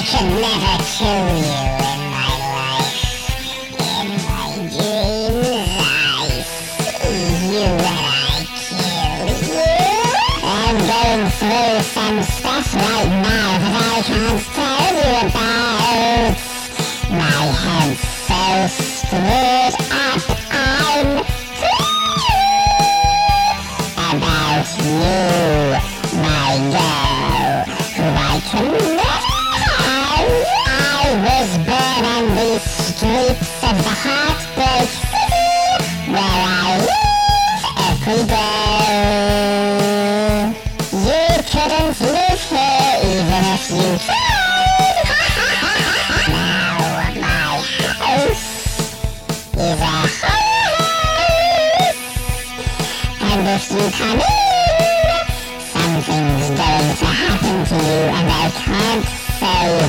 kill you in my life. In my dreams, I see you when I kill you. I'm going through some stuff right now that I can't tell you about. My head's so screwed up, I'm about you, I was born on streets of the city, where I. You couldn't even if you tried. now my house is a. And if you come in, to and I can't say.